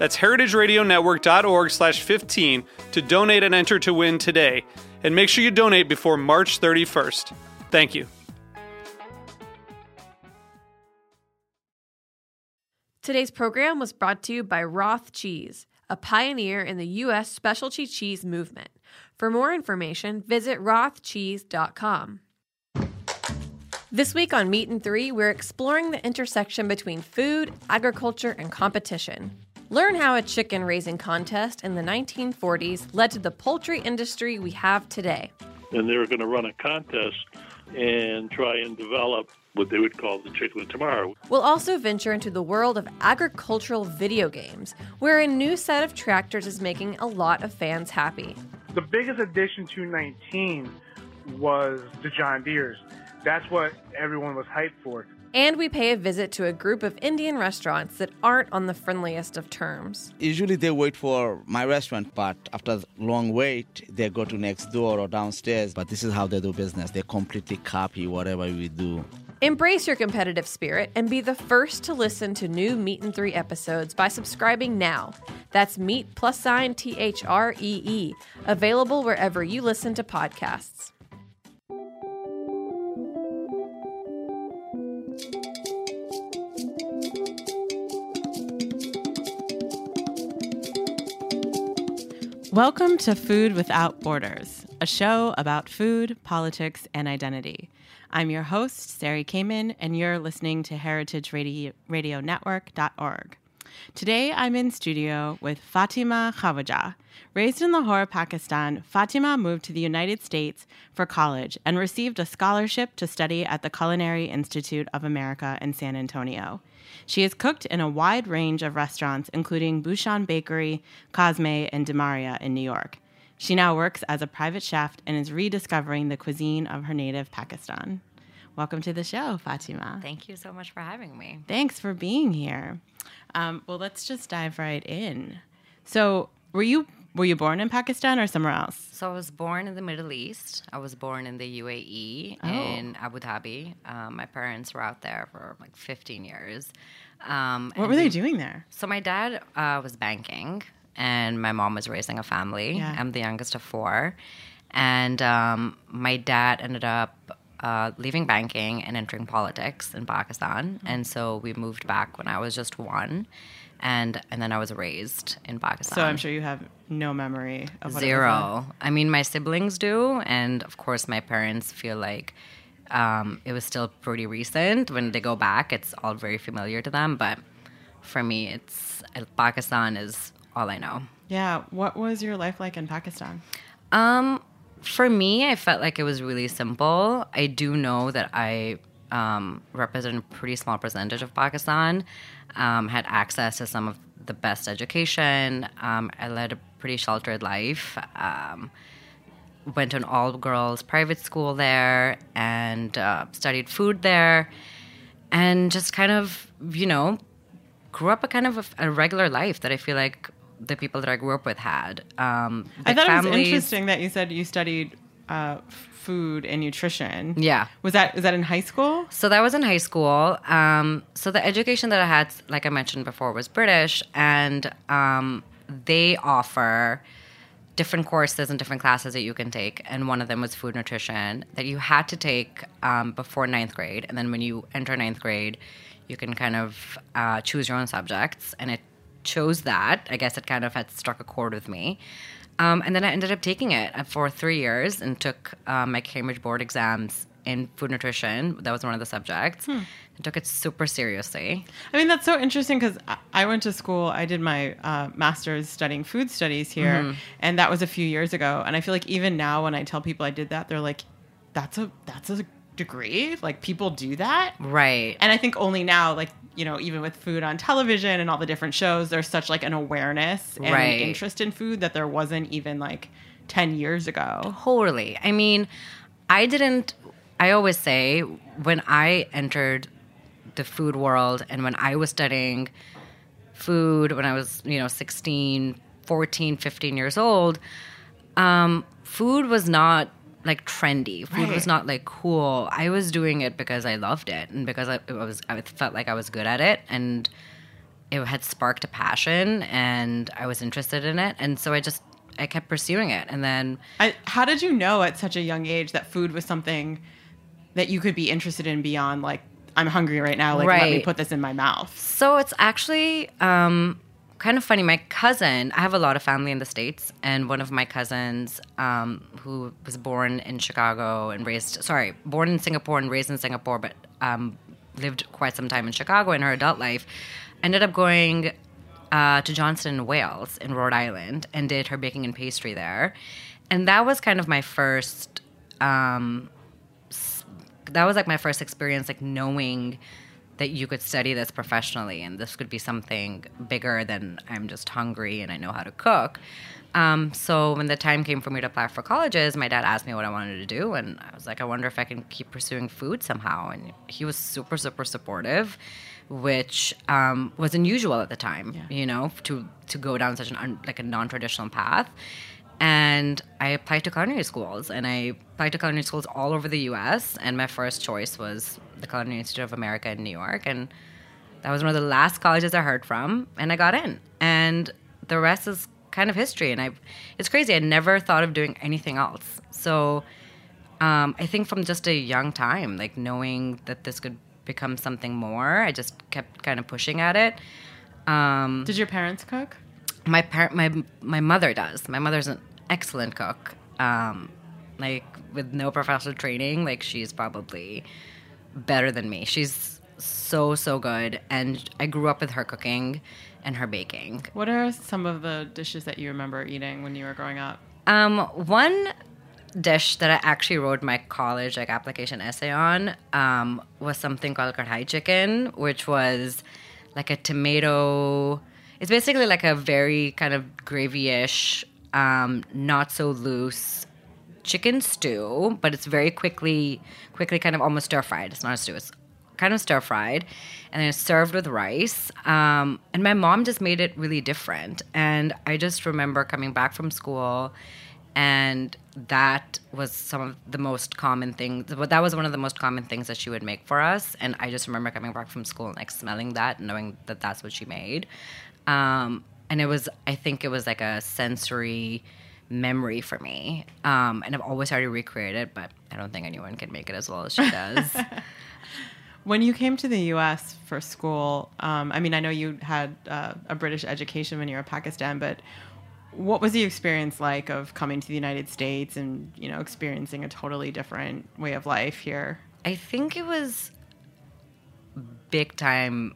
That's heritageradionetwork.org slash 15 to donate and enter to win today. And make sure you donate before March 31st. Thank you. Today's program was brought to you by Roth Cheese, a pioneer in the U.S. specialty cheese movement. For more information, visit rothcheese.com. This week on Meat and Three, we're exploring the intersection between food, agriculture, and competition. Learn how a chicken raising contest in the 1940s led to the poultry industry we have today. And they were going to run a contest and try and develop what they would call the chicken of tomorrow. We'll also venture into the world of agricultural video games, where a new set of tractors is making a lot of fans happy. The biggest addition to 19 was the John Deere's. That's what everyone was hyped for. And we pay a visit to a group of Indian restaurants that aren't on the friendliest of terms. Usually they wait for my restaurant, but after a long wait, they go to next door or downstairs. But this is how they do business. They completely copy whatever we do. Embrace your competitive spirit and be the first to listen to new Meat and Three episodes by subscribing now. That's Meat plus sign T H R E E, available wherever you listen to podcasts. Welcome to Food Without Borders, a show about food, politics, and identity. I'm your host, Sari Kamen, and you're listening to heritageradionetwork.org. Today, I'm in studio with Fatima Khawaja. Raised in Lahore, Pakistan, Fatima moved to the United States for college and received a scholarship to study at the Culinary Institute of America in San Antonio. She has cooked in a wide range of restaurants, including Bouchon Bakery, Cosme, and De Maria in New York. She now works as a private chef and is rediscovering the cuisine of her native Pakistan. Welcome to the show, Fatima. Thank you so much for having me. Thanks for being here. Um, well, let's just dive right in. So, were you were you born in Pakistan or somewhere else? So I was born in the Middle East. I was born in the UAE Oh. in Abu Dhabi. Um, my parents were out there for like 15 years. Um, What were they doing there? So my dad uh, was banking, and my mom was raising a family. Yeah. I'm the youngest of four, and um, my dad ended up uh, leaving banking and entering politics in Pakistan, Mm-hmm. and so we moved back when I was just one, and and then I was raised in Pakistan. So I'm sure you have no memory of what it was Zero. I mean, my siblings do, and of course, my parents feel like um, it was still pretty recent. When they go back, it's all very familiar to them. But for me, it's uh, Pakistan is all I know. Yeah. What was your life like in Pakistan? Um, for me, I felt like it was really simple. I do know that I um, represent a pretty small percentage of Pakistan, um, had access to some of the best education. Um, I led a pretty sheltered life. Um, went to an all girls private school there and uh, studied food there and just kind of, you know, grew up a kind of a, a regular life that I feel like the people that I grew up with had. Um, I thought it was interesting that you said you studied uh, food and nutrition. Yeah. Was that is that in high school? So that was in high school. Um, so the education that I had, like I mentioned before, was British, and um, they offer different courses and different classes that you can take. And one of them was food nutrition that you had to take um, before ninth grade. And then when you enter ninth grade, you can kind of uh, choose your own subjects. And it chose that. I guess it kind of had struck a chord with me. Um, and then I ended up taking it for three years and took um, my Cambridge board exams in food nutrition. That was one of the subjects. I took it super seriously. I mean, that's so interesting because I went to school. I did my uh, master's studying food studies here, Mm-hmm. and that was a few years ago. And I feel like even now, when I tell people I did that, they're like, "That's a that's a degree. Like people do that." Right. And I think only now, like you know, even with food on television and all the different shows, there's such like an awareness and Right. interest in food that there wasn't even like ten years ago. Totally. I mean, I didn't, I always say when I entered the food world and when I was studying food when I was, you know, 16, 14, 15 years old, um, food was not like trendy. Food was not like cool. I was doing it because I loved it and because I, it was, I felt like I was good at it and it had sparked a passion and I was interested in it. And so I just, I kept pursuing it. And then I, how did you know at such a young age that food was something that you could be interested in beyond like I'm hungry right now, like let me put this in my mouth? So it's actually um, kind of funny. My cousin, I have a lot of family in the States, and one of my cousins, um, who was born in Chicago and raised, sorry, born in Singapore and raised in Singapore, but um, lived quite some time in Chicago in her adult life, ended up going uh, to Johnson, Wales, in Rhode Island, and did her baking and pastry there. And that was kind of my first um, that was like my first experience like knowing that you could study this professionally and this could be something bigger than i'm just hungry and i know how to cook. Um, so when the time came for me to apply for colleges my dad asked me what i wanted to do and i was like i wonder if i can keep pursuing food somehow. And he was super super supportive which um, was unusual at the time you know to to go down such an un, like a non-traditional path. And I applied to culinary schools, and I applied to culinary schools all over the U.S. And my first choice was the Culinary Institute of America in New York, and that was one of the last colleges I heard from, and I got in. And the rest is kind of history. And I, it's crazy. I never thought of doing anything else. So um, I think from just a young time, like knowing that this could become something more, I just kept kind of pushing at it. Um, Did your parents cook? my par- my my mother does. My mother's an excellent cook. Um, like with no professional training, like she's probably better than me. She's so so good, and I grew up with her cooking and her baking. What are some of the dishes that you remember eating when you were growing up? Um, one dish that I actually wrote my college like application essay on um, was something called kadhai chicken, which was like a tomato. It's basically like a very kind of gravy-ish, um, not so loose chicken stew, but it's very quickly, quickly kind of almost stir fried. It's not a stew. It's kind of stir fried, and then it's served with rice. Um, and my mom just made it really different. And I just remember coming back from school, and that was some of the most common things. But that was one of the most common things that she would make for us. And I just remember coming back from school and like smelling that, knowing that that's what she made. Um, and it was, I think it was like a sensory memory for me. Um, and I've always tried to recreate it, but I don't think anyone can make it as well as she does. When you came to the U.S. for school, um, I mean, I know you had uh, a British education when you were in Pakistan, but what was the experience like of coming to the United States and you know experiencing a totally different way of life here? I think it was big time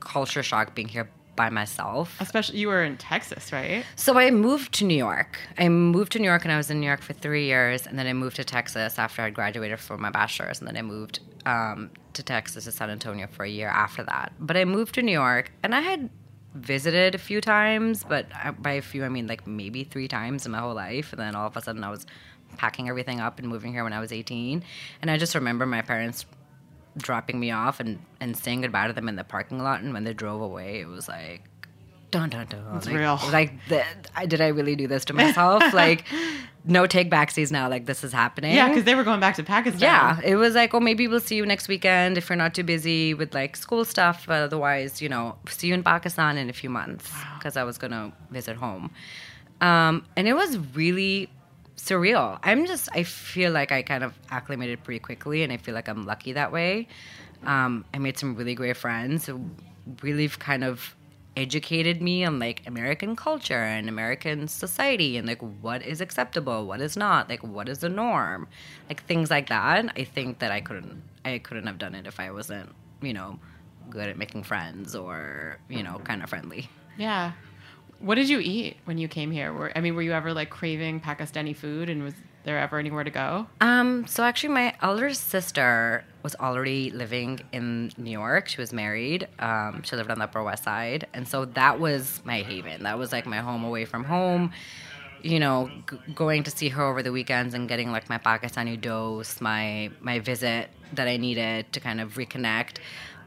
culture shock being here by myself. Especially you were in Texas, right? So I moved to New York. I moved to New York and I was in New York for three years, and then I moved to Texas after I graduated from my bachelor's, and then I moved um, to Texas to San Antonio for a year after that. But I moved to New York, and I had visited a few times, but by a few I mean like maybe three times in my whole life, and then all of a sudden I was packing everything up and moving here when I was 18, and I just remember my parents dropping me off and, and saying goodbye to them in the parking lot. And when they drove away, it was like, dun dun dun. It's like, real. Like, the, I, did I really do this to myself? like, no take backsies now. Like, this is happening. Yeah, because they were going back to Pakistan. Yeah, it was like, oh, maybe we'll see you next weekend if you're not too busy with like school stuff. But otherwise, you know, see you in Pakistan in a few months because I was gonna visit home. Um, and it was really surreal. I'm just, I feel like I kind of acclimated pretty quickly, and I feel like I'm lucky that way. Um, I made some really great friends who really kind of educated me on like American culture and American society and like what is acceptable, what is not, like what is the norm, like things like that. I think that I couldn't I couldn't have done it if I wasn't you know good at making friends or you know kind of friendly. Yeah. What did you eat when you came here? Were, I mean, were you ever like craving Pakistani food and was there ever anywhere to go? Um, so actually, my elder sister was already living in New York. She was married. Um, she lived on the Upper West Side, and so that was my haven. That was like my home away from home. You know, g- going to see her over the weekends and getting like my Pakistani dose, my my visit that I needed to kind of reconnect.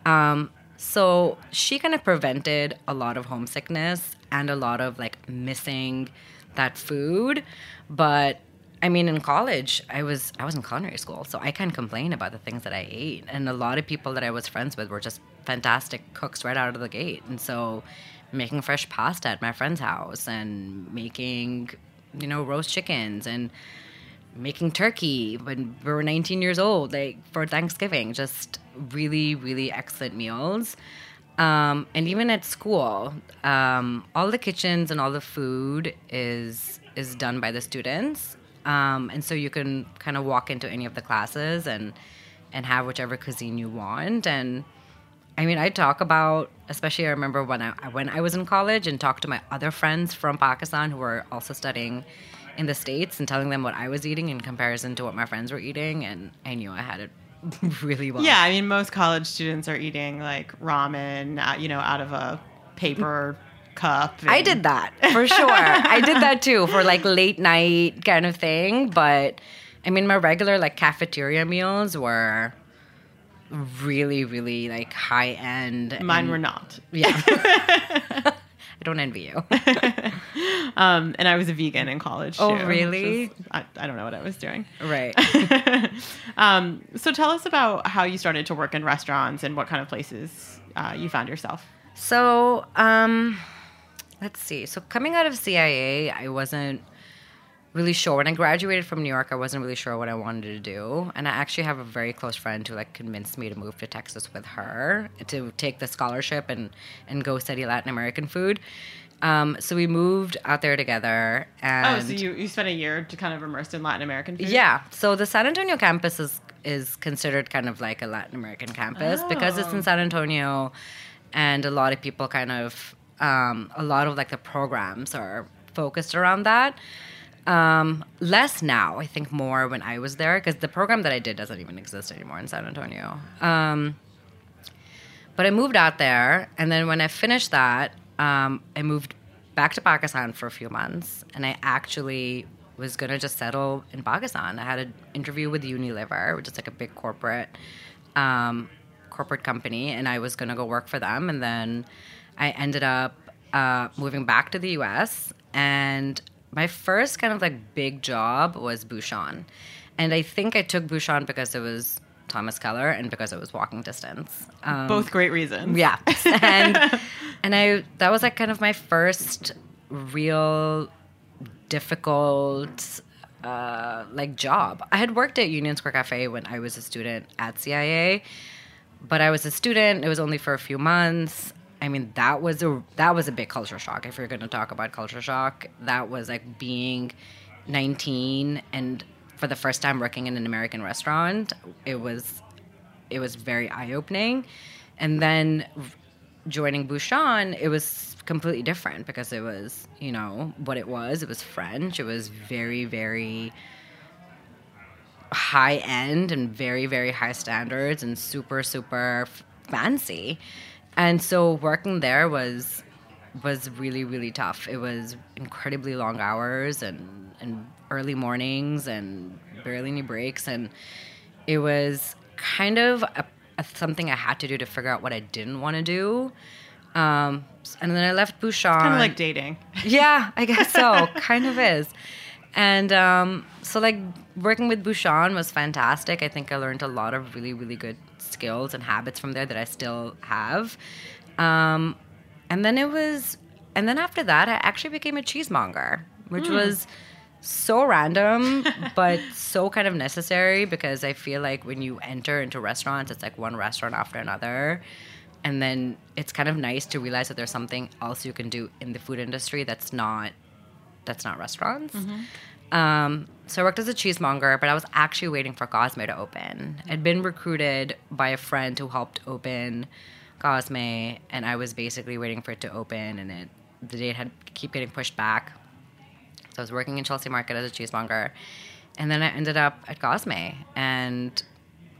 Um, so she kind of prevented a lot of homesickness and a lot of like missing that food. But I mean, in college, I was I was in culinary school, so I can't complain about the things that I ate. And a lot of people that I was friends with were just fantastic cooks right out of the gate. And so, making fresh pasta at my friend's house and making, you know, roast chickens and making turkey when we were 19 years old, like for Thanksgiving, just really, really excellent meals. Um, and even at school, um, all the kitchens and all the food is is done by the students, um, and so you can kind of walk into any of the classes and and have whichever cuisine you want. And I mean, I talk about, especially I remember when I when I was in college and talked to my other friends from Pakistan who were also studying in the states and telling them what I was eating in comparison to what my friends were eating, and I knew I had it really well. Yeah, I mean, most college students are eating like ramen, uh, you know, out of a paper cup. I did that for sure. I did that too for like late night kind of thing. But I mean, my regular like cafeteria meals were really, really like high end. Mine and- were not. Yeah. I don't envy you. Um, and I was a vegan in college. Oh, too, really? is- I, I don't know what I was doing. right. um, so tell us about how you started to work in restaurants and what kind of places uh, you found yourself. So, um, let's see. So, coming out of CIA, I wasn't really sure. When I graduated from New York, I wasn't really sure what I wanted to do. And I actually have a very close friend who like convinced me to move to Texas with her to take the scholarship and and go study Latin American food. Um, so we moved out there together. And oh, so you, you spent a year to kind of immersed in Latin American food? yeah. So the San Antonio campus is is considered kind of like a Latin American campus because it's in San Antonio, and a lot of people kind of um, a lot of like the programs are focused around that. Um, less now, I think more when I was there because the program that I did doesn't even exist anymore in San Antonio. Um, but I moved out there, and then when I finished that, um, I moved back to Pakistan for a few months, and I actually was gonna just settle in Pakistan. I had an interview with Unilever, which is like a big corporate um, corporate company, and I was gonna go work for them, and then I ended up uh, moving back to the U.S. and my first kind of like big job was Bouchon, and I think I took Bouchon because it was Thomas Keller and because it was walking distance. Um, Both great reasons. yeah, and and I that was like kind of my first real difficult uh, like job. I had worked at Union Square Cafe when I was a student at CIA, but I was a student. It was only for a few months. I mean, that was a that was a big culture shock. If you're going to talk about culture shock, that was like being 19 and for the first time working in an American restaurant. It was it was very eye opening, and then joining Bouchon, it was completely different because it was, you know, what it was. It was French. It was very, very high end and very, very high standards and super, super fancy. And so working there was was really, really tough. It was incredibly long hours and, and early mornings and barely any breaks. And it was kind of a, a, something I had to do to figure out what I didn't want to do. Um, and then I left Bouchon. Kind of like dating. Yeah, I guess so. kind of is. And um, so, like, working with Bouchon was fantastic. I think I learned a lot of really, really good skills and habits from there that I still have. Um, and then it was, and then after that, I actually became a cheesemonger, which was so random, but so kind of necessary because I feel like when you enter into restaurants, it's like one restaurant after another. and then it's kind of nice to realize that there's something else you can do in the food industry that's not that's not restaurants. Um, so I worked as a cheesemonger, but I was actually waiting for Cosme to open. I'd been recruited by a friend who helped open Cosme, and I was basically waiting for it to open, and it the date had keep getting pushed back. So I was working in Chelsea Market as a cheesemonger, and then I ended up at Cosme, and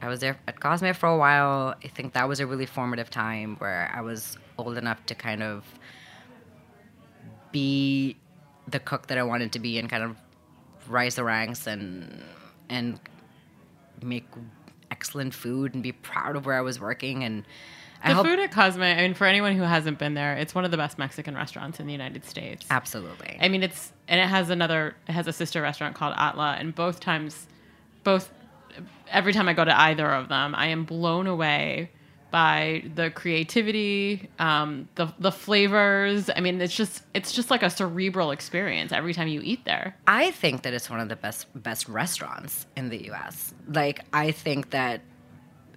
I was there at Cosme for a while. I think that was a really formative time where I was old enough to kind of be the cook that I wanted to be and kind of rise the ranks and and make excellent food and be proud of where I was working and I The hope food at Cosme, I mean, for anyone who hasn't been there, it's one of the best Mexican restaurants in the United States. absolutely. I mean, it's and it has another, it has a sister restaurant called Atla, and both times, both every time I go to either of them, I am blown away by the creativity, um, the the flavors. I mean, it's just it's just like a cerebral experience every time you eat there. I think that it's one of the best best restaurants in the U.S. Like I think that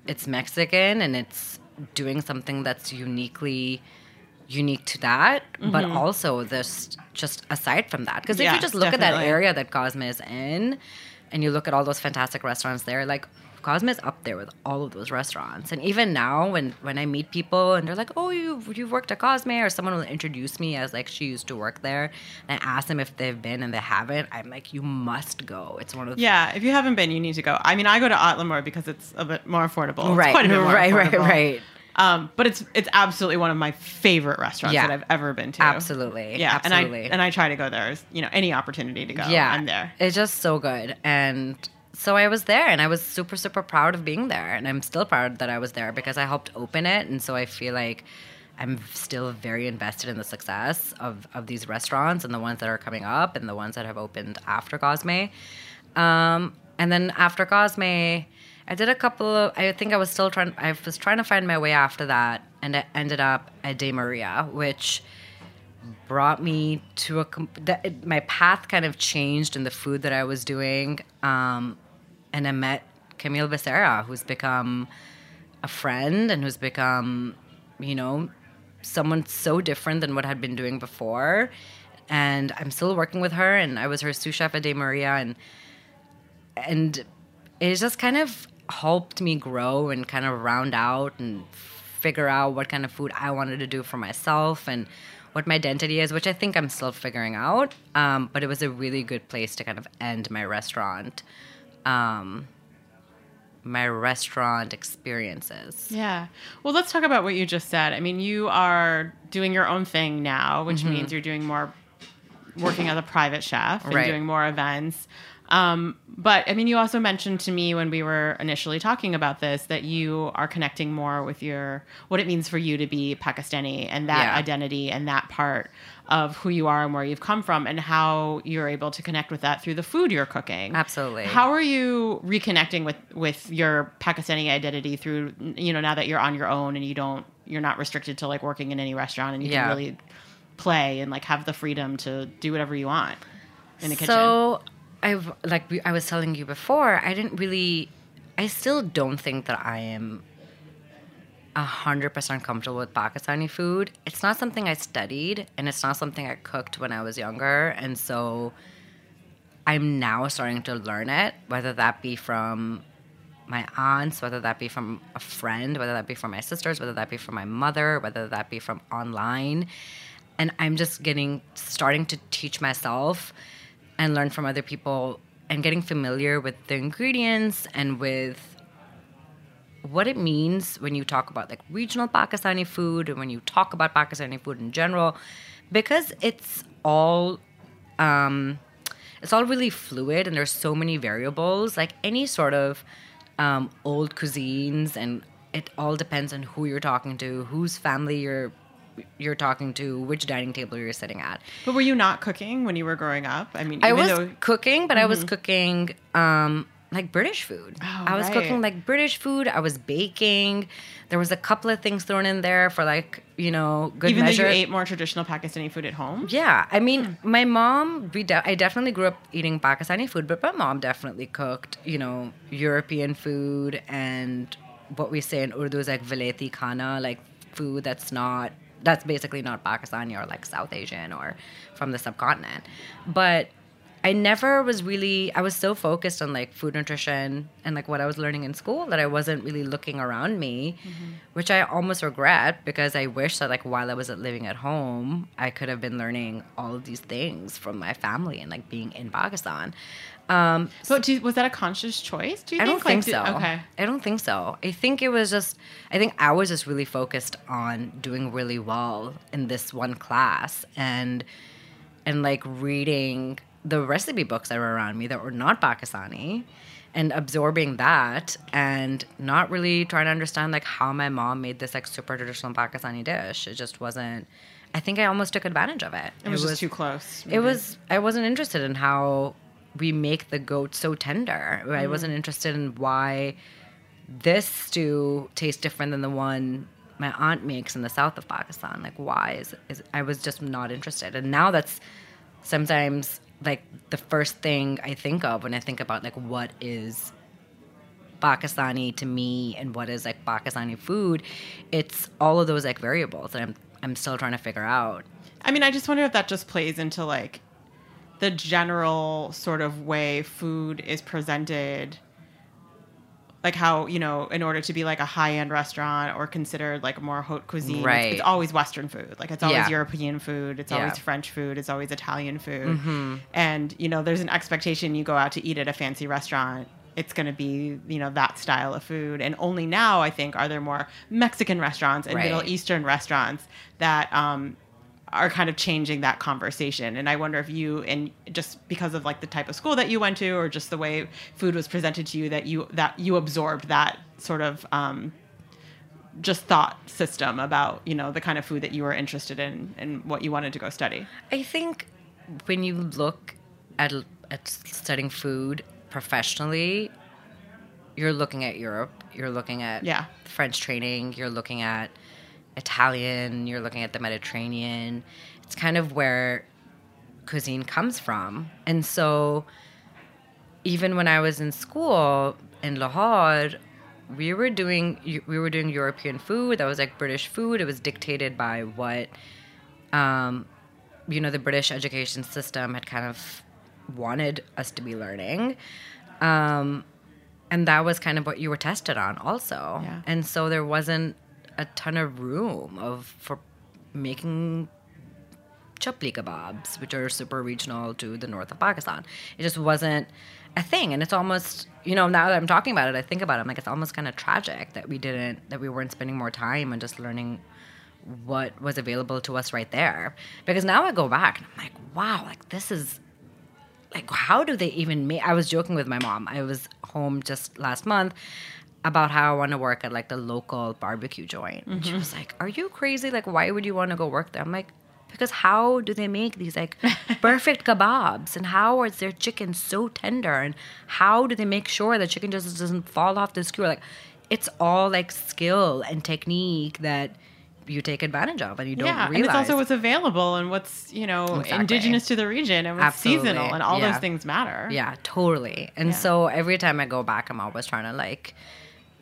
it's Mexican and it's doing something that's uniquely unique to that, but also this just aside from that, because if you just look at that area that Cosme is in, and you look at all those fantastic restaurants there, like. Cosme is up there with all of those restaurants, and even now, when when I meet people and they're like, "Oh, you you've worked at Cosme," or someone will introduce me as like she used to work there, and I ask them if they've been and they haven't, I'm like, "You must go. It's one of the Yeah, if you haven't been, you need to go. I mean, I go to Atla more because it's a bit more affordable. Right, quite a bit more right, right, affordable. right." Um, but it's it's absolutely one of my favorite restaurants Yeah. that I've ever been to. Absolutely, Yeah, absolutely. and I and I try to go there. as, You know, any opportunity to go. yeah, I'm there. It's just so good, and so I was there, and I was super, super proud of being there, and I'm still proud that I was there because I helped open it, and so I feel like I'm still very invested in the success of of these restaurants and the ones that are coming up and the ones that have opened after Cosme. Um, and then after Cosme, I did a couple of. I think I was still trying. I was trying to find my way after that, and I ended up at De Maria, which brought me to a my path kind of changed in the food that I was doing, um, and I met Camille Becerra, who's become a friend and who's become, you know, someone so different than what I'd been doing before. And I'm still working with her, and I was her sous chef at De Maria, and and it just kind of helped me grow and kind of round out and figure out what kind of food I wanted to do for myself and what my identity is, which I think I'm still figuring out. Um, but it was a really good place to kind of end my restaurant, um, my restaurant experiences. Yeah. Well, let's talk about what you just said. I mean, you are doing your own thing now, which Mm-hmm. means you're doing more working as a private chef and Right. doing more events. Um, but I mean, you also mentioned to me when we were initially talking about this that you are connecting more with your what it means for you to be Pakistani and that Yeah. identity and that part of who you are and where you've come from and how you're able to connect with that through the food you're cooking. Absolutely. How are you reconnecting with with your Pakistani identity through you know now that you're on your own and you don't you're not restricted to like working in any restaurant and you Yeah. can really play and like have the freedom to do whatever you want in the kitchen. So I've like we, I was telling you before, I didn't really. I still don't think that I am hundred percent comfortable with Pakistani food. It's not something I studied, and it's not something I cooked when I was younger, and so I'm now starting to learn it. Whether that be from my aunts, whether that be from a friend, whether that be from my sisters, whether that be from my mother, whether that be from online. And I'm just getting starting to teach myself and learn from other people and getting familiar with the ingredients and with what it means when you talk about like regional Pakistani food and when you talk about Pakistani food in general because it's all um, it's all really fluid and there's so many variables. Like any sort of um, old cuisines and it all depends on who you're talking to whose family you're you're talking to which dining table you're sitting at but were you not cooking when you were growing up? I mean, I was though cooking, but I was cooking um, like British food. Oh, I was right. cooking like British food. I was baking. There was a couple of things thrown in there for like you know good even measure. though you ate more traditional Pakistani food at home. Yeah, I mean, Hmm. my mom. We de- I definitely grew up eating Pakistani food, but my mom definitely cooked, you know, European food and what we say in Urdu is like veleti khana, like food that's not that's basically not Pakistani or like South Asian or from the subcontinent. But I never was really I was so focused on like food nutrition and like what I was learning in school that I wasn't really looking around me, mm-hmm. which I almost regret because I wish that like while I was living at home, I could have been learning all of these things from my family and like being in Pakistan. Um, So, do, was that a conscious choice? Do you I think? don't think Like, so. did- okay. I don't think so. I think it was just, I think I was just really focused on doing really well in this one class and, and like reading the recipe books that were around me that were not Pakistani and absorbing that and not really trying to understand like how my mom made this like super traditional Pakistani dish. It just wasn't, I think I almost took advantage of it. It was just too close. It was. I wasn't interested in how we make the goat so tender. I wasn't mm. interested in why this stew tastes different than the one my aunt makes in the south of Pakistan. Like, why is, is I was just not interested. And now that's sometimes like the first thing I think of when I think about like what is Pakistani to me and what is like Pakistani food. It's all of those like variables that I'm I'm still trying to figure out. I mean, I just wonder if that just plays into like the general sort of way food is presented. Like how, you know, in order to be like a high end restaurant or considered like more haute cuisine, it's- Right. it's, always Western food. Like it's always Yeah. European food, it's always Yeah. Mm-hmm. French food, it's always Italian food. And, you know, there's an expectation you go out to eat at a fancy restaurant. It's going to be, you know, that style of food. And only now, I think, are there more Mexican restaurants and Right. Middle Eastern restaurants that um, are kind of changing that conversation. And I wonder if you, and just because of like the type of school that you went to, or just the way food was presented to you, that you that you absorbed that sort of um, just thought system about you know the kind of food that you were interested in and what you wanted to go study. I think when you look at at studying food professionally, you're looking at Europe. You're looking at Yeah. French training. You're looking at Italian. You're looking at the Mediterranean. It's kind of where cuisine comes from, and so even when I was in school in Lahore, we were doing we were doing European food. That was like British food. It was dictated by what um, you know the British education system had kind of wanted us to be learning. Um, and that was kind of what you were tested on also. Yeah. And so there wasn't a ton of room of for making chapli kebabs, which are super regional to the north of Pakistan. It just wasn't a thing. And it's almost, you know, now that I'm talking about it, I think about it, I'm like, it's almost kind of tragic that we didn't, that we weren't spending more time on just learning what was available to us right there. Because now I go back and I'm like, wow, like this is, like, how do they even make, I was joking with my mom. I was home just last month about how I want to work at like the local barbecue joint. And she mm-hmm. was like, Are you crazy? Like, why would you want to go work there? I'm like, because how do they make these like perfect kebabs and how is their chicken so tender and how do they make sure the chicken just doesn't fall off the skewer like it's all like skill and technique that you take advantage of and you don't yeah, realize and it's also what's available and what's you know Exactly. indigenous to the region and what's Absolutely. seasonal and all Yeah. those things matter. Yeah, totally. And Yeah. so every time I go back, I'm always trying to like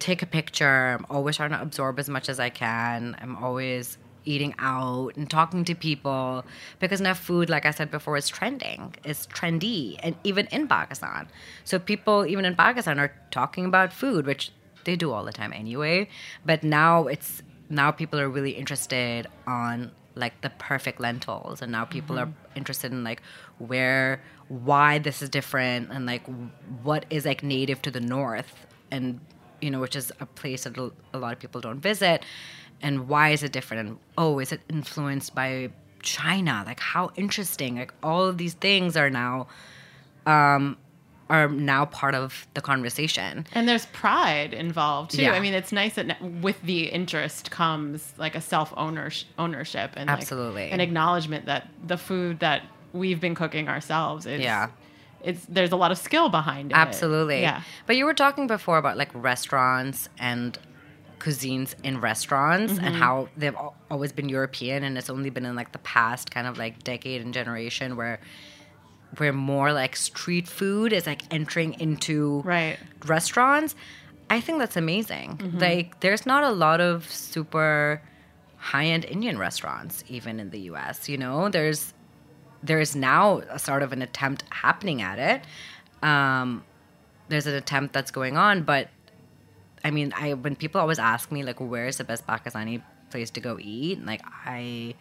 take a picture. I'm always trying to absorb as much as I can. I'm always eating out and talking to people because now food, like I said before, is trending. It's trendy, and even in Pakistan. So people, even in Pakistan, are talking about food, which they do all the time anyway. But now it's now people are really interested on like the perfect lentils and now people are mm-hmm. interested in like where why this is different and like what is like native to the north and you know which is a place that a lot of people don't visit and why is it different and oh is it influenced by china like how interesting like all of these things are now um are now part of the conversation And there's pride involved too. Yeah. I mean, it's nice that with the interest comes like a self ownership and like, Absolutely. an acknowledgement that the food that we've been cooking ourselves is Yeah. It's there's a lot of skill behind it. Absolutely. Yeah. But you were talking before about like restaurants and cuisines in restaurants and mm-hmm. how they've always been European and it's only been in like the past kind of like decade and generation where where more like street food is like entering into Right. restaurants. I think that's amazing. Mm-hmm. Like there's not a lot of super high-end Indian restaurants, even in the U.S. You know, there's there's now a sort of an attempt happening at it. Um, there's an attempt that's going on, but I mean, I when people always ask me like, where's the best Pakistani place to go eat, like I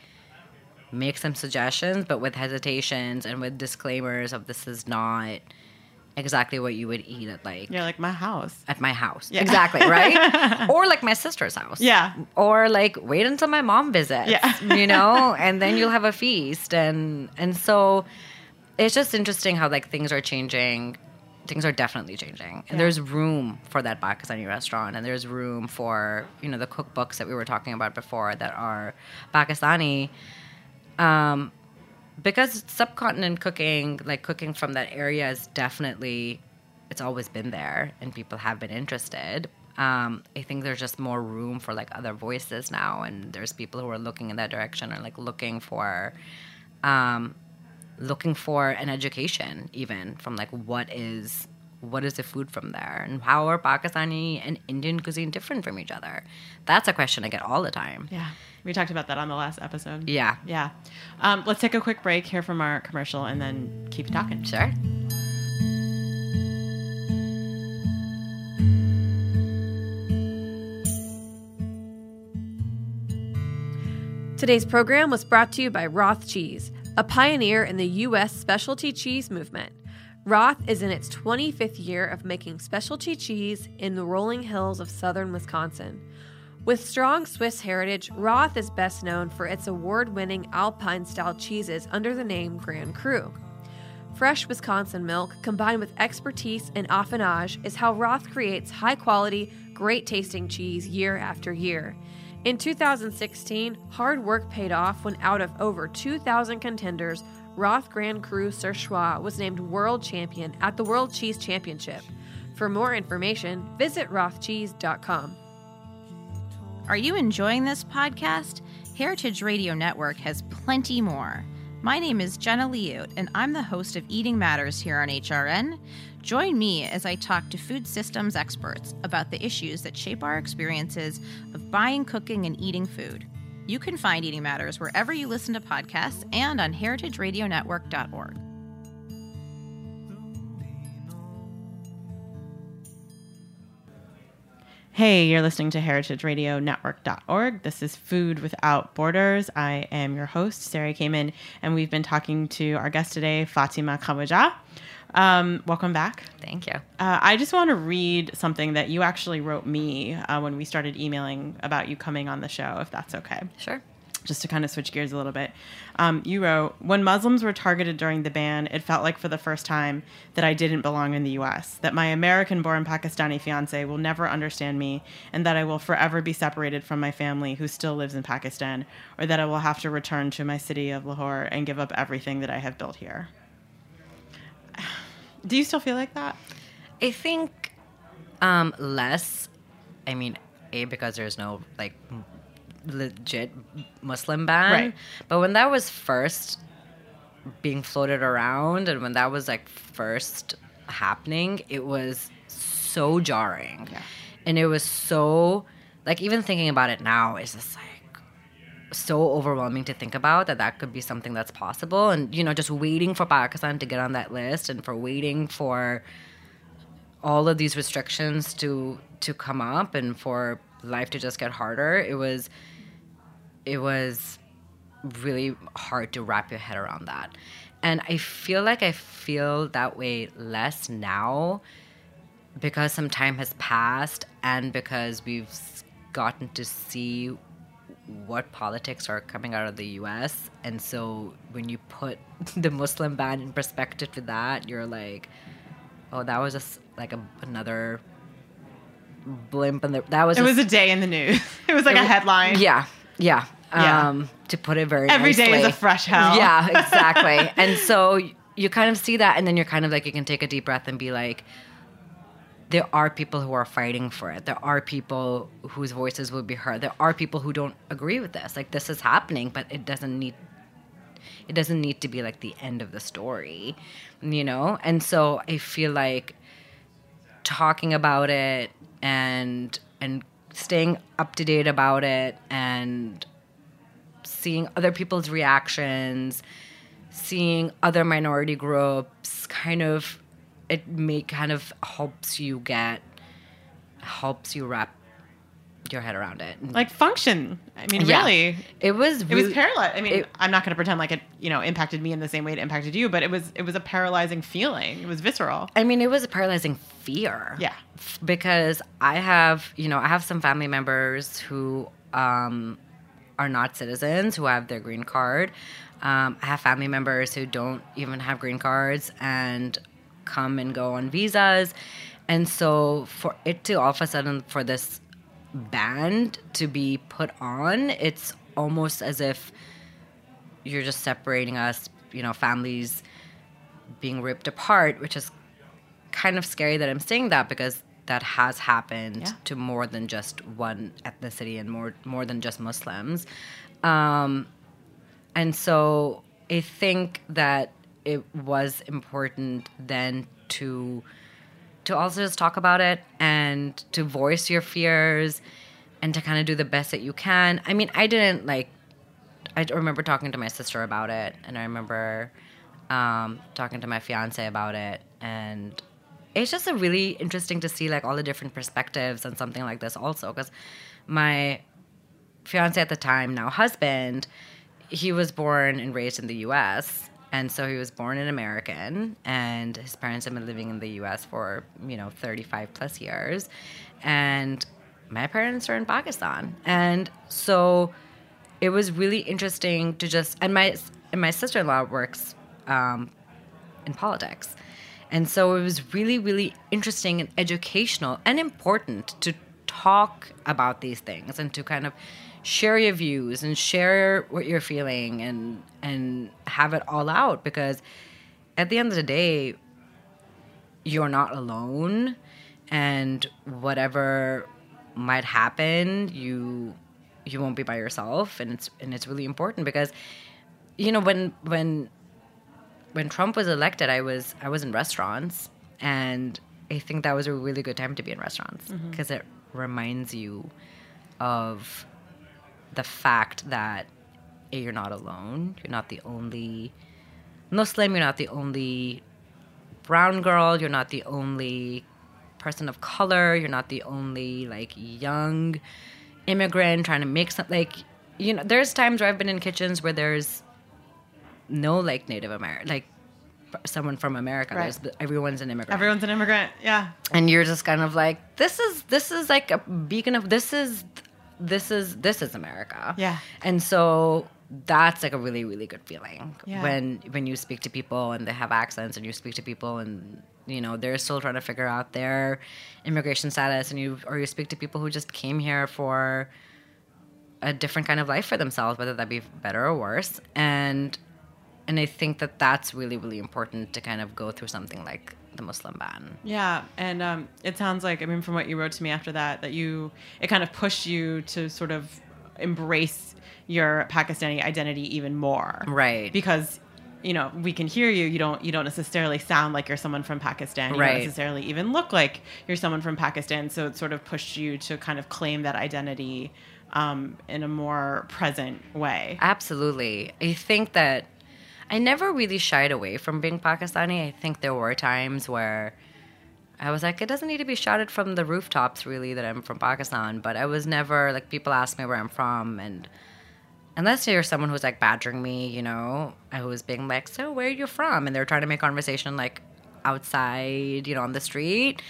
make some suggestions, but with hesitations and with disclaimers of this is not exactly what you would eat at like You're like my house. at my house. Yeah. Exactly, right? or like my sister's house. Yeah. Or like wait until my mom visits. Yeah. you know, and then you'll have a feast and and so it's just interesting how like things are changing. Things are definitely changing. And Yeah. there's room for that Pakistani restaurant and there's room for, you know, the cookbooks that we were talking about before that are Pakistani. Um because subcontinent cooking, like cooking from that area, is definitely it's always been there, and people have been interested. Um, I think there's just more room for like other voices now, and there's people who are looking in that direction or like looking for, um, looking for an education, even from like what is what is the food from there, and how are Pakistani and Indian cuisine different from each other? That's a question I get all the time. Yeah. We talked about that on the last episode. Yeah. Yeah. Um, let's take a quick break here from our commercial and then keep talking. Sure. Today's program was brought to you by Roth Cheese, a pioneer in the U.S. specialty cheese movement. Roth is in its 25th year of making specialty cheese in the rolling hills of southern Wisconsin. With strong Swiss heritage, Roth is best known for its award winning Alpine style cheeses under the name Grand Cru. Fresh Wisconsin milk combined with expertise and affinage is how Roth creates high quality, great tasting cheese year after year. In 2016, hard work paid off when out of over 2,000 contenders, Roth Grand Cru Sur Choix was named world champion at the World Cheese Championship. For more information, visit rothcheese.com. Are you enjoying this podcast? Heritage Radio Network has plenty more. My name is Jenna Liut, and I'm the host of Eating Matters here on HRN. Join me as I talk to food systems experts about the issues that shape our experiences of buying, cooking, and eating food. You can find Eating Matters wherever you listen to podcasts and on heritageradionetwork.org. Hey, you're listening to heritageradionetwork.org. This is Food Without Borders. I am your host, Sarah Kamen, and we've been talking to our guest today, Fatima Khawaja. Um, welcome back. Thank you. Uh, I just want to read something that you actually wrote me uh, when we started emailing about you coming on the show, if that's okay. Sure. Just to kind of switch gears a little bit. Um, you wrote, When Muslims were targeted during the ban, it felt like for the first time that I didn't belong in the US, that my American born Pakistani fiance will never understand me, and that I will forever be separated from my family who still lives in Pakistan, or that I will have to return to my city of Lahore and give up everything that I have built here. Do you still feel like that? I think um, less. I mean, a because there's no like legit Muslim ban, Right. but when that was first being floated around, and when that was like first happening, it was so jarring, Yeah. and it was so like even thinking about it now is just like so overwhelming to think about that that could be something that's possible. And you know just waiting for pakistan to get on that list and for waiting for all of these restrictions to to come up and for life to just get harder it was it was really hard to wrap your head around that. And i feel like i feel that way less now because some time has passed and because we've gotten to see what politics are coming out of the US. And so when you put the Muslim ban in perspective to that, you're like, oh, that was just like a, another blimp. And that was It just, was a day in the news. It was like a headline. yeah, yeah. Yeah. Um, to put it very Every day is a fresh hell. Yeah, exactly. and so you kind of see that, and then you're kind of like you can take a deep breath and be like, there are people who are fighting for it. There are people whose voices will be heard. There are people who don't agree with this. Like this is happening, but it doesn't need it doesn't need to be like the end of the story, you know? And so I feel like talking about it and and staying up to date about it and seeing other people's reactions, seeing other minority groups, kind of it may kind of helps you get helps you wrap your head around it. Like function. I mean, Yeah. really. It was It was paralyzed. I mean, it- I'm not going to pretend like it, you know, impacted me in the same way it impacted you, but it was it was a paralyzing feeling. It was visceral. I mean, it was a paralyzing fear. Yeah. Because I have, you know, I have some family members who um, are not citizens who have their green card. Um, I have family members who don't even have green cards and come and go on visas. And so for it to all of a sudden, for this band to be put on, it's almost as if you're just separating us, you know, families being ripped apart, which is kind of scary that I'm saying that because that has happened Yeah. to more than just one ethnicity and more more than just Muslims. Um, and so I think that it was important then to to also just talk about it and to voice your fears and to kind of do the best that you can. I mean, I didn't like I remember talking to my sister about it, and I remember um, talking to my fiance about it, and it's just a really interesting to see like all the different perspectives on something like this. Also, because my fiance at the time, now husband, he was born and raised in the U.S. And so he was born an American, and his parents have been living in the U.S. for you know 35 plus years, and my parents are in Pakistan, and so it was really interesting to just and my and my sister in law works um, in politics, and so it was really really interesting and educational and important to talk about these things and to kind of share your views and share what you're feeling and and have it all out because at the end of the day you're not alone and whatever might happen you you won't be by yourself and it's and it's really important because you know when when when Trump was elected I was I was in restaurants and I think that was a really good time to be in restaurants mm-hmm. because it reminds you of the fact that you're not alone you're not the only Muslim you're not the only brown girl you're not the only person of color you're not the only like young immigrant trying to make something like you know there's times where i've been in kitchens where there's no like native american like someone from america Right. there's everyone's an immigrant Everyone's an immigrant. Yeah. and you're just kind of like this is this is like a beacon of this is this is this is america Yeah. and so that's like a really really good feeling Yeah. when when you speak to people and they have accents and you speak to people and you know they're still trying to figure out their immigration status and you or you speak to people who just came here for a different kind of life for themselves whether that be better or worse and and i think that that's really really important to kind of go through something like the muslim ban Yeah, and um, it sounds like I mean, from what you wrote to me after that, that you it kind of pushed you to sort of embrace your Pakistani identity even more, Right. Because you know we can hear you. You don't you don't necessarily sound like you're someone from Pakistan. You Right. don't necessarily even look like you're someone from Pakistan. So it sort of pushed you to kind of claim that identity um, in a more present way. Absolutely. I think that I never really shied away from being Pakistani. I think there were times where I was like, it doesn't need to be shouted from the rooftops, really, that I'm from Pakistan. But I was never, like, people ask me where I'm from. And unless you're someone who's, like, badgering me, you know, I was being like, so where are you from? And they're trying to make conversation, like, outside, you know, on the street.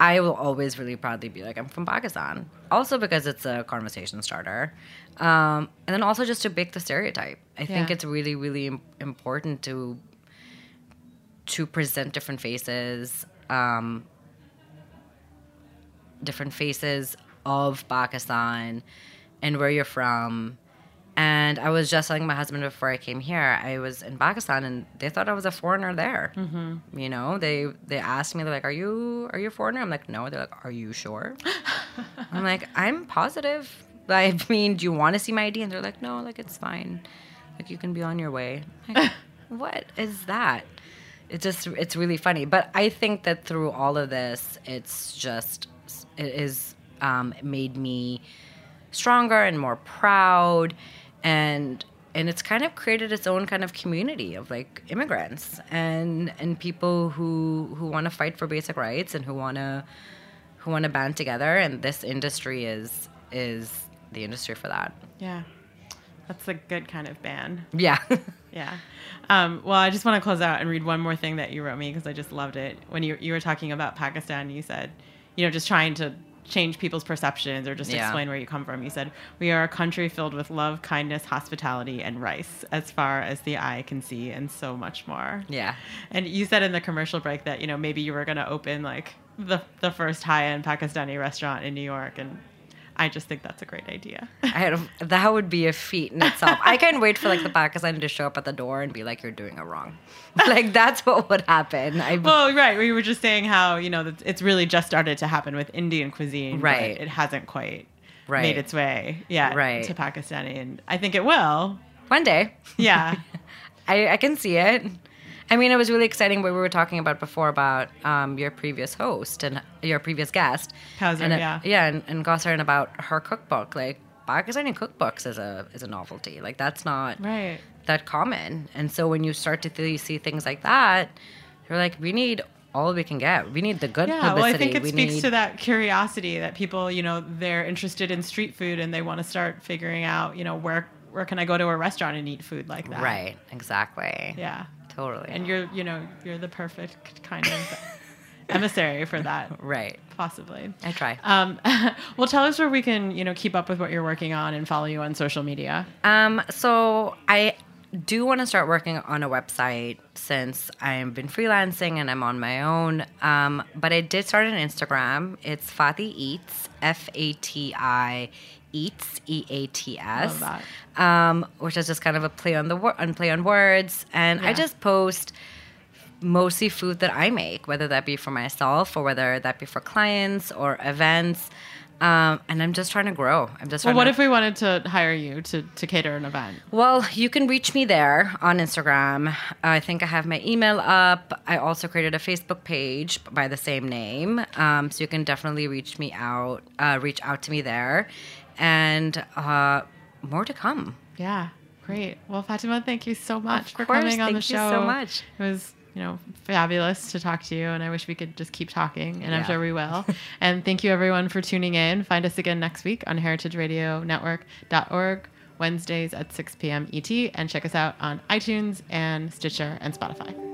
I will always really proudly be like, I'm from Pakistan. Also because it's a conversation starter. Um, and then also just to break the stereotype. I think it's really, really im- important to to present different faces, um, different faces of Pakistan and where you're from. And I was just telling my husband before I came here, I was in Pakistan and they thought I was a foreigner there. Mm-hmm. You know, they they asked me, they're like, "Are you are you a foreigner?" I'm like, "No." They're like, "Are you sure?" I'm like, "I'm positive." I mean, do you want to see my ID? And they're like, "No, like it's fine. Like you can be on your way." Like, what is that? It's just it's really funny. But I think that through all of this, it's just it is um, made me stronger and more proud and and it's kind of created its own kind of community of like immigrants and and people who who want to fight for basic rights and who want to who want to band together and this industry is is the industry for that Yeah. That's a good kind of band. yeah Yeah. Um, well, I just want to close out and read one more thing that you wrote me because I just loved it. When you you were talking about Pakistan, you said, you know, just trying to change people's perceptions or just Yeah. explain where you come from. You said, "We are a country filled with love, kindness, hospitality, and rice, as far as the eye can see, and so much more." yeah And you said in the commercial break that you know maybe you were going to open like the the first high end Pakistani restaurant in New York, and I just think that's a great idea. I had a, that would be a feat in itself. I can't wait for like the Pakistani to show up at the door and be like, "You're doing it wrong." like that's what would happen. I Well, right. We were just saying how you know it's really just started to happen with Indian cuisine, but Right. It hasn't quite Right. made its way yet Right. to Pakistani, and I think it will. one day, Yeah, I, I can see it. I mean, it was really exciting what we were talking about before about um, your previous host and your previous guest. And, yeah. Yeah, and, and Kausar and about her cookbook. Like, Pakistani cookbooks is a is a novelty. Like, that's not right. that common. And so when you start to th- see things like that, you're like, we need all we can get. We need the good Yeah, publicity. well, I think it we speaks need, to that curiosity that people, you know, they're interested in street food and they want to start figuring out, you know, where where can I go to a restaurant and eat food like that? Right, exactly. Yeah. Totally. And you're, you know, you're the perfect kind of emissary for that, right. possibly. I try. Um, well, tell us where we can, you know, keep up with what you're working on and follow you on social media. Um, so I do want to start working on a website since I've been freelancing and I'm on my own. Um, but I did start an Instagram. It's Fati Eats, F A T I Eats, E A T S. Um, which is just kind of a play on the wor- on play on words, and I just post mostly food that I make, whether that be for myself or whether that be for clients or events. Um, and I'm just trying to grow. I'm just Well, what to if we wanted to hire you to, to cater an event? well, you can reach me there on Instagram. I think I have my email up. I also created a Facebook page by the same name, um, so you can definitely reach me out. Uh, reach out to me there, and uh, more to come. Yeah, great. Well, Fatima, thank you so much Of for course, coming on the show. thank you show. so much. It was, you know, fabulous to talk to you, and I wish we could just keep talking, and I'm sure we will. and thank you, everyone, for tuning in. Find us again next week on heritageradionetwork.org, Wednesdays at 6 p.m. ET, and check us out on iTunes and Stitcher and Spotify.